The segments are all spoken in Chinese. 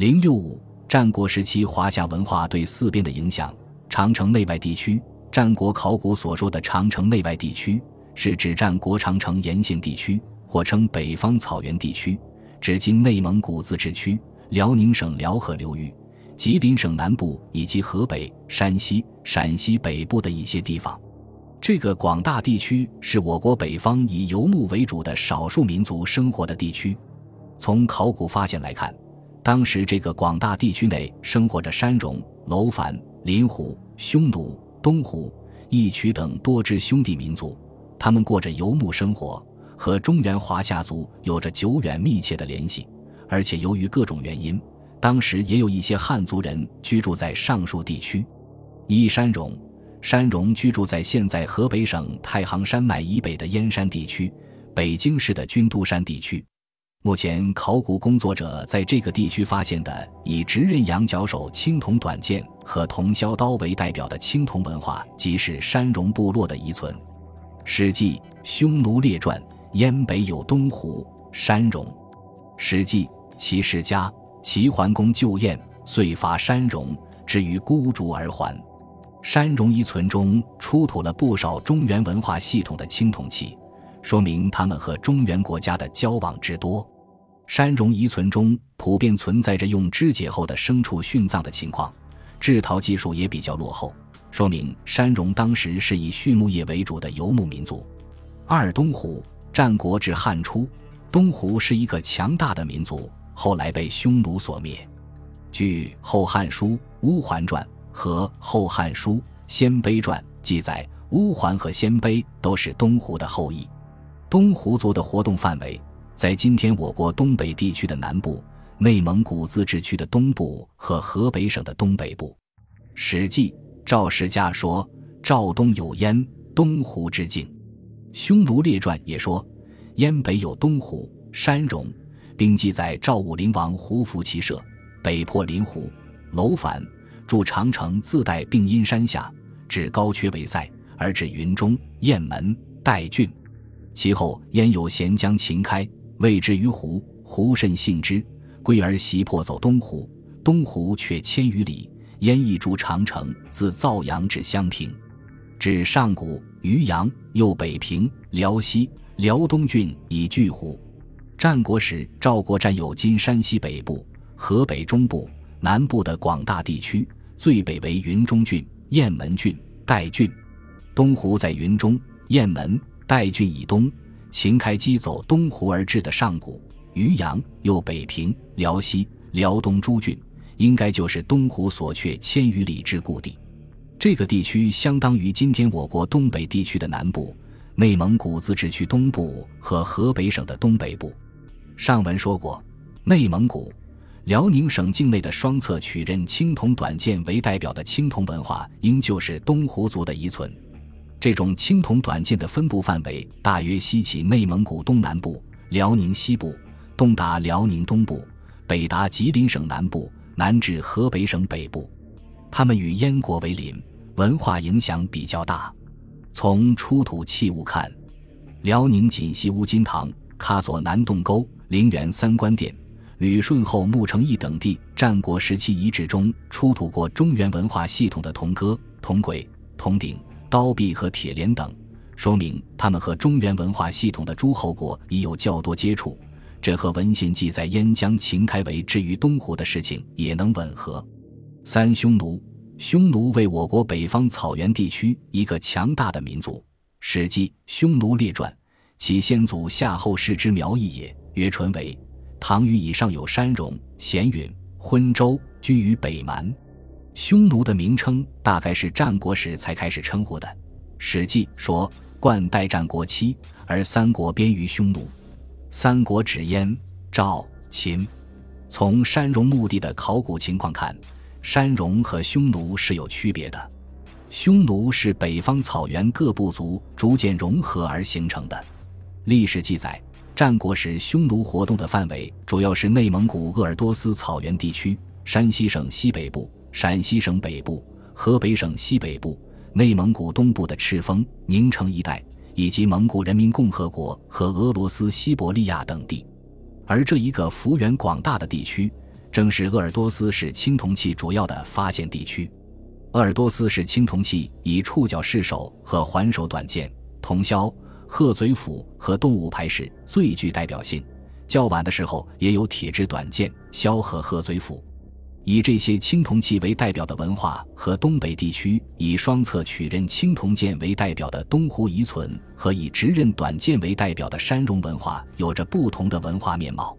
零六五，战国时期华夏文化对四边的影响。长城内外地区，战国考古所说的长城内外地区，是指战国长城沿线地区，或称北方草原地区，指今内蒙古自治区、辽宁省辽河流域、吉林省南部以及河北、山西、陕西北部的一些地方。这个广大地区是我国北方以游牧为主的少数民族生活的地区。从考古发现来看，当时这个广大地区内生活着山戎、楼烦。林胡、匈奴、东胡、义渠等多支兄弟民族，他们过着游牧生活，和中原华夏族有着久远密切的联系。而且由于各种原因，当时也有一些汉族人居住在上述地区。一山戎，山戎居住在现在河北省太行山脉以北的燕山地区，北京市的军都山地区。目前，考古工作者在这个地区发现的以直刃羊角手青铜短剑和铜削刀为代表的青铜文化，即是山戎部落的遗存。《史记·匈奴列传》：燕北有东胡、山戎。《史记·齐世家》：齐桓公救燕，遂伐山戎，至于孤竹而还。山戎遗存中出土了不少中原文化系统的青铜器。说明他们和中原国家的交往之多。山戎遗存中普遍存在着用肢解后的牲畜殉葬的情况，制陶技术也比较落后，说明山戎当时是以畜牧业为主的游牧民族。二东胡，战国至汉初，东胡是一个强大的民族，后来被匈奴所灭。据《后汉书·乌桓传》和《后汉书·鲜卑传》记载，乌桓和鲜卑都是东胡的后裔。东胡族的活动范围在今天我国东北地区的南部、内蒙古自治区的东部和河北省的东北部。《史记·赵世家》说：“赵东有燕，东胡之境。”《匈奴列传》也说：“燕北有东胡、山戎，并记载赵武灵王胡服骑射，北破临胡、楼烦，筑长城，自带并阴山下，至高阙为塞，而至云中、雁门、代郡。”其后，燕有咸江秦开，谓之于湖，湖甚信之，归而袭破走东湖，东湖却千余里。燕亦筑长城，自造阳至襄平，至上谷、渔阳，又北平、辽西、辽东郡以拒胡。战国时，赵国占有今山西北部、河北中部、南部的广大地区，最北为云中郡、雁门郡、代郡，东湖在云中、雁门。代郡以东，秦开基走东湖而至的上古、渔阳，又北平、辽西、辽东诸郡，应该就是东湖所却千余里之故地。这个地区相当于今天我国东北地区的南部、内蒙古自治区东部和河北省的东北部。上文说过，内蒙古、辽宁省境内的双侧取刃青铜短剑为代表的青铜文化，应就是东湖族的遗存。这种青铜短剑的分布范围大约西起内蒙古东南部、辽宁西部，东达辽宁东部，北达吉林省南部，南至河北省北部。他们与燕国为邻，文化影响比较大。从出土器物看，辽宁锦西乌金堂、喀左南洞沟、陵园三官殿、旅顺后穆城邑等地战国时期遗址中出土过中原文化系统的铜戈、铜簋、铜鼎。刀臂和铁镰等，说明他们和中原文化系统的诸侯国已有较多接触，这和文献记载燕将秦开为置于东湖的事情也能吻合。三匈奴，匈奴为我国北方草原地区一个强大的民族，《史记·匈奴列传》其先祖夏后氏之苗裔也。曰纯为唐虞以上有山戎、咸允、昏周，居于北蛮。匈奴的名称大概是战国时才开始称呼的，《史记》说：“冠代战国期，而三国编于匈奴。”三国指燕、赵、秦。从山戎墓地的考古情况看，山戎和匈奴是有区别的。匈奴是北方草原各部族逐渐融合而形成的。历史记载，战国时匈奴活动的范围主要是内蒙古鄂尔多斯草原地区、山西省西北部。陕西省北部、河北省西北部、内蒙古东部的赤峰、宁城一带，以及蒙古人民共和国和俄罗斯西伯利亚等地，而这一个幅员广大的地区，正是鄂尔多斯是青铜器主要的发现地区。鄂尔多斯是青铜器以触角饰手和环手短剑、铜箫、鹤嘴斧和动物牌饰最具代表性。较晚的时候也有铁制短剑、箫和鹤嘴斧。以这些青铜器为代表的文化，和东北地区以双侧曲刃青铜剑为代表的东湖遗存，和以直刃短剑为代表的山戎文化，有着不同的文化面貌。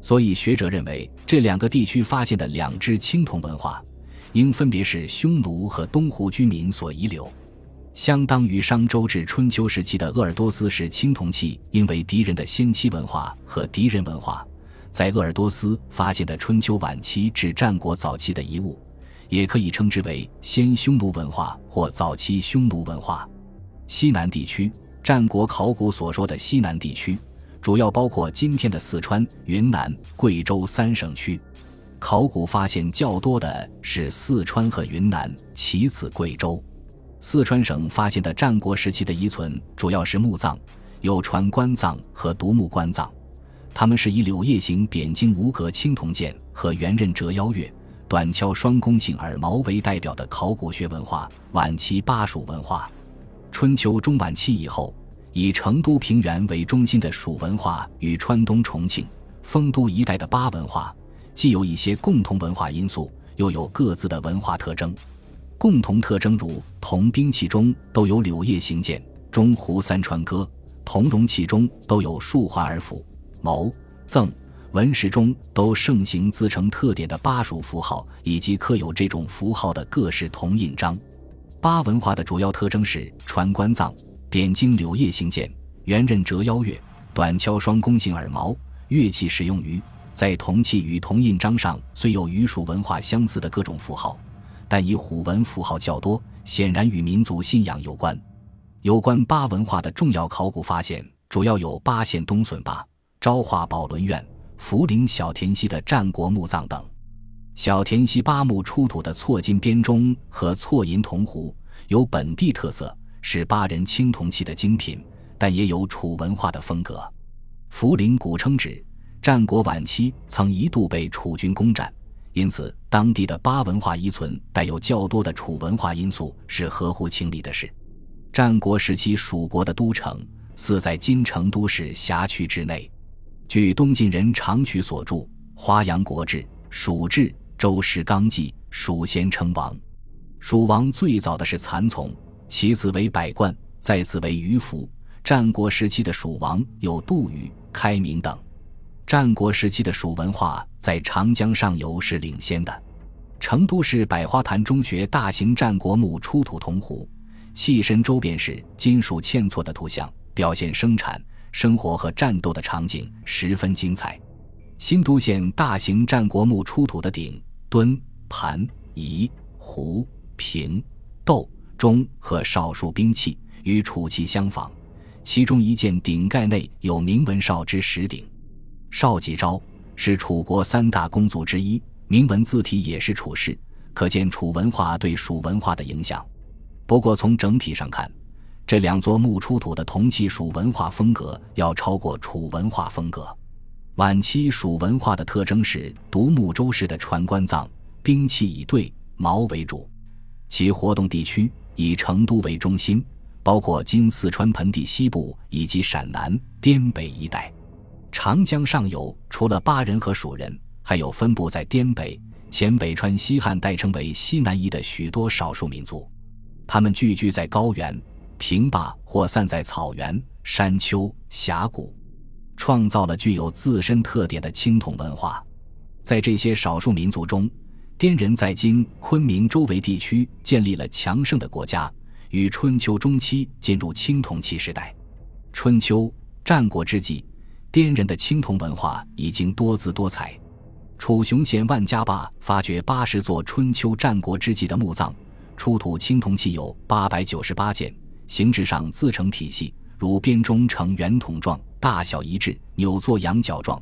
所以，学者认为，这两个地区发现的两支青铜文化，应分别是匈奴和东湖居民所遗留。相当于商周至春秋时期的鄂尔多斯式青铜器，应为敌人的先期文化和敌人文化。在鄂尔多斯发现的春秋晚期至战国早期的遗物，也可以称之为先匈奴文化或早期匈奴文化。西南地区，战国考古所说的西南地区，主要包括今天的四川、云南、贵州三省区。考古发现较多的是四川和云南，其次贵州。四川省发现的战国时期的遗存主要是墓葬，有传棺葬和独木棺葬。他们是以柳叶形扁茎无格青铜剑和圆刃折腰钺、短敲双弓形耳矛为代表的考古学文化，晚期巴蜀文化。春秋中晚期以后，以成都平原为中心的蜀文化与川东重庆、丰都一带的巴文化，既有一些共同文化因素，又有各自的文化特征。共同特征如铜兵器中都有柳叶形剑，中胡三川戈；铜容器中都有竖环耳斧。谋赠文石中都盛行自成特点的巴蜀符号，以及刻有这种符号的各式铜印章。巴文化的主要特征是传棺葬、点睛柳叶形剑、圆刃折腰钺、短敲双弓形耳矛。乐器使用于在铜器与铜印章上，虽有与蜀文化相似的各种符号，但以虎纹符号较多，显然与民族信仰有关。有关巴文化的重要考古发现，主要有巴县东笋坝。昭化宝轮院、涪陵小田溪的战国墓葬等，小田溪八墓出土的错金编钟和错银铜壶有本地特色，是巴人青铜器的精品，但也有楚文化的风格。涪陵古称指战国晚期曾一度被楚军攻占，因此当地的巴文化遗存带有较多的楚文化因素，是合乎情理的事。战国时期蜀国的都城似在今成都市辖区之内。据东晋人长渠所著《华阳国志·蜀志·周氏纲纪》，蜀先称王。蜀王最早的是蚕丛，其次为百冠，再次为鱼凫。战国时期的蜀王有杜宇、开明等。战国时期的蜀文化在长江上游是领先的。成都市百花潭中学大型战国墓出土铜壶，器身周边是金属嵌错的图像，表现生产。生活和战斗的场景十分精彩。新都县大型战国墓出土的鼎、墩、盘、仪、壶、瓶、斗、钟和少数兵器与楚器相仿，其中一件鼎盖内有铭文“少”之石鼎。少几招是楚国三大公族之一，铭文字体也是楚氏，可见楚文化对蜀文化的影响。不过从整体上看，这两座墓出土的铜器蜀文化风格要超过楚文化风格。晚期蜀文化的特征是独木舟式的传棺葬，兵器以对矛为主，其活动地区以成都为中心，包括今四川盆地西部以及陕南、滇北一带。长江上游除了巴人和蜀人，还有分布在滇北、前北川西汉代称为西南夷的许多少数民族，他们聚居在高原。平坝或散在草原、山丘、峡谷，创造了具有自身特点的青铜文化。在这些少数民族中，滇人在今昆明周围地区建立了强盛的国家，于春秋中期进入青铜器时代。春秋战国之际，滇人的青铜文化已经多姿多彩。楚雄县万家坝发掘八十座春秋战国之际的墓葬，出土青铜器有八百九十八件。形制上自成体系，如编钟呈圆筒状，大小一致，扭作羊角状。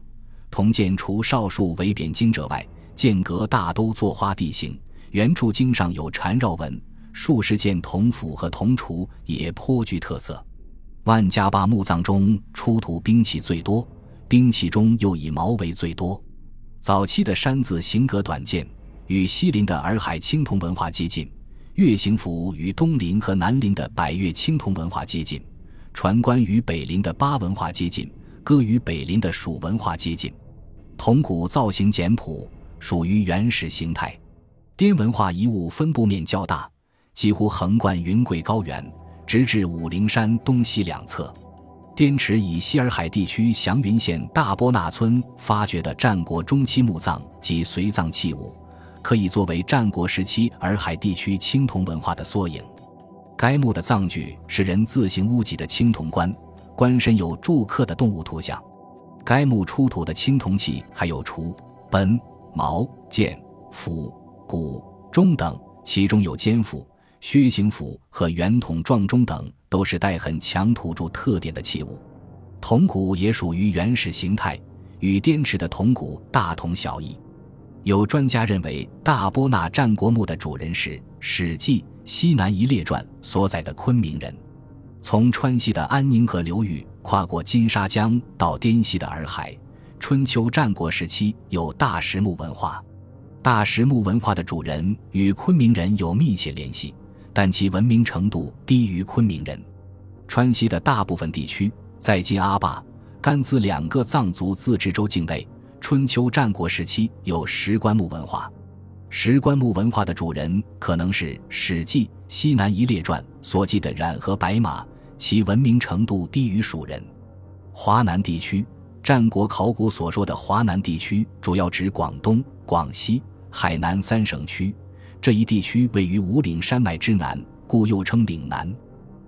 铜剑除少数为扁经者外，剑格大都作花地形，圆柱经上有缠绕纹。数十件铜斧和铜锄也颇具特色。万家坝墓葬中出土兵器最多，兵器中又以矛为最多。早期的山字形格短剑与西林的洱海青铜文化接近，月形符与东林和南林的百越青铜文化接近，船棺与北林的巴文化接近，戈与北林的蜀文化接近。铜鼓造型简朴，属于原始形态。滇文化遗物分布面较大，几乎横贯云贵高原，直至武陵山东西两侧。滇池以西洱海地区祥云县大波那村发掘的战国中期墓葬及随葬器物，可以作为战国时期洱海地区青铜文化的缩影。该墓的葬具是人字形屋脊的青铜棺，棺身有铸刻的动物图像。该墓出土的青铜器还有锄、本、矛、剑、斧。鼓、钟等，其中有尖斧、靴形斧和圆筒状钟等，都是带很强土著特点的器物。铜鼓也属于原始形态，与滇池的铜鼓大同小异。有专家认为，大波那战国墓的主人是《史记·西南夷列传》所载的昆明人。从川西的安宁河流域跨过金沙江到滇西的洱海，春秋战国时期有大石墓文化。大石墓文化的主人与昆明人有密切联系，但其文明程度低于昆明人。川西的大部分地区在今阿坝、甘孜两个藏族自治州境内，春秋战国时期有石棺木文化。石棺木文化的主人可能是《史记·西南夷列传》所记的冉和白马，其文明程度低于蜀人。华南地区，战国考古所说的华南地区，主要指广东、广西。海南三省区这一地区位于五岭山脉之南，故又称岭南。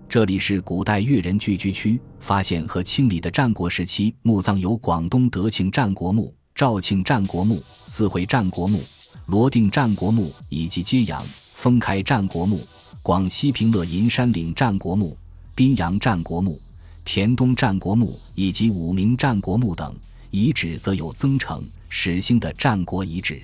这里是古代越人聚居区。发现和清理的战国时期墓葬有广东德庆战国墓、肇庆战国墓、四会战国墓、罗定战国墓以及揭阳、封开战国墓、广西平乐银山岭战国墓、宾阳战国墓、田东战国墓以及武鸣战国墓等。遗址则有增城、始兴的战国遗址。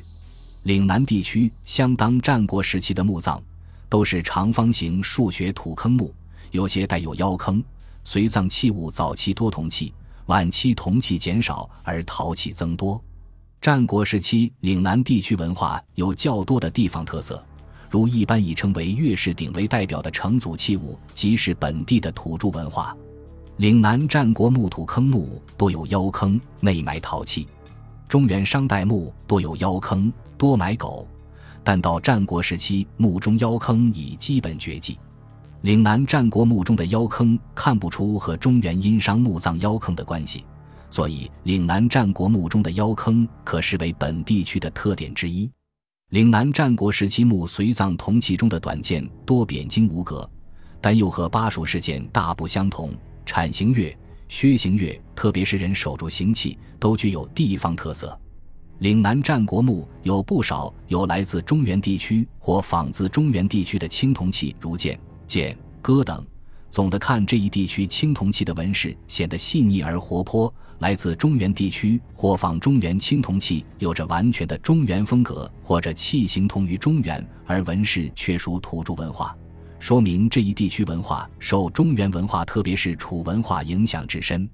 岭南地区相当战国时期的墓葬，都是长方形数学土坑墓，有些带有腰坑。随葬器物早期多铜器，晚期铜器减少而陶器增多。战国时期岭南地区文化有较多的地方特色，如一般以称为岳氏鼎为代表的成组器物，即是本地的土著文化。岭南战国墓土坑墓多有腰坑，内埋陶器。中原商代墓多有腰坑，多埋狗，但到战国时期，墓中腰坑已基本绝迹。岭南战国墓中的腰坑看不出和中原殷商墓葬腰坑的关系，所以岭南战国墓中的腰坑可视为本地区的特点之一。岭南战国时期墓随葬铜器中的短剑多扁经无格，但又和巴蜀事件大不相同，铲形月。削形月，特别是人手住形器，都具有地方特色。岭南战国墓有不少有来自中原地区或仿自中原地区的青铜器，如剑、剑、戈等。总的看，这一地区青铜器的纹饰显得细腻而活泼。来自中原地区或仿中原青铜器，有着完全的中原风格，或者器形同于中原，而纹饰却属土著文化。说明这一地区文化受中原文化，特别是楚文化影响至深。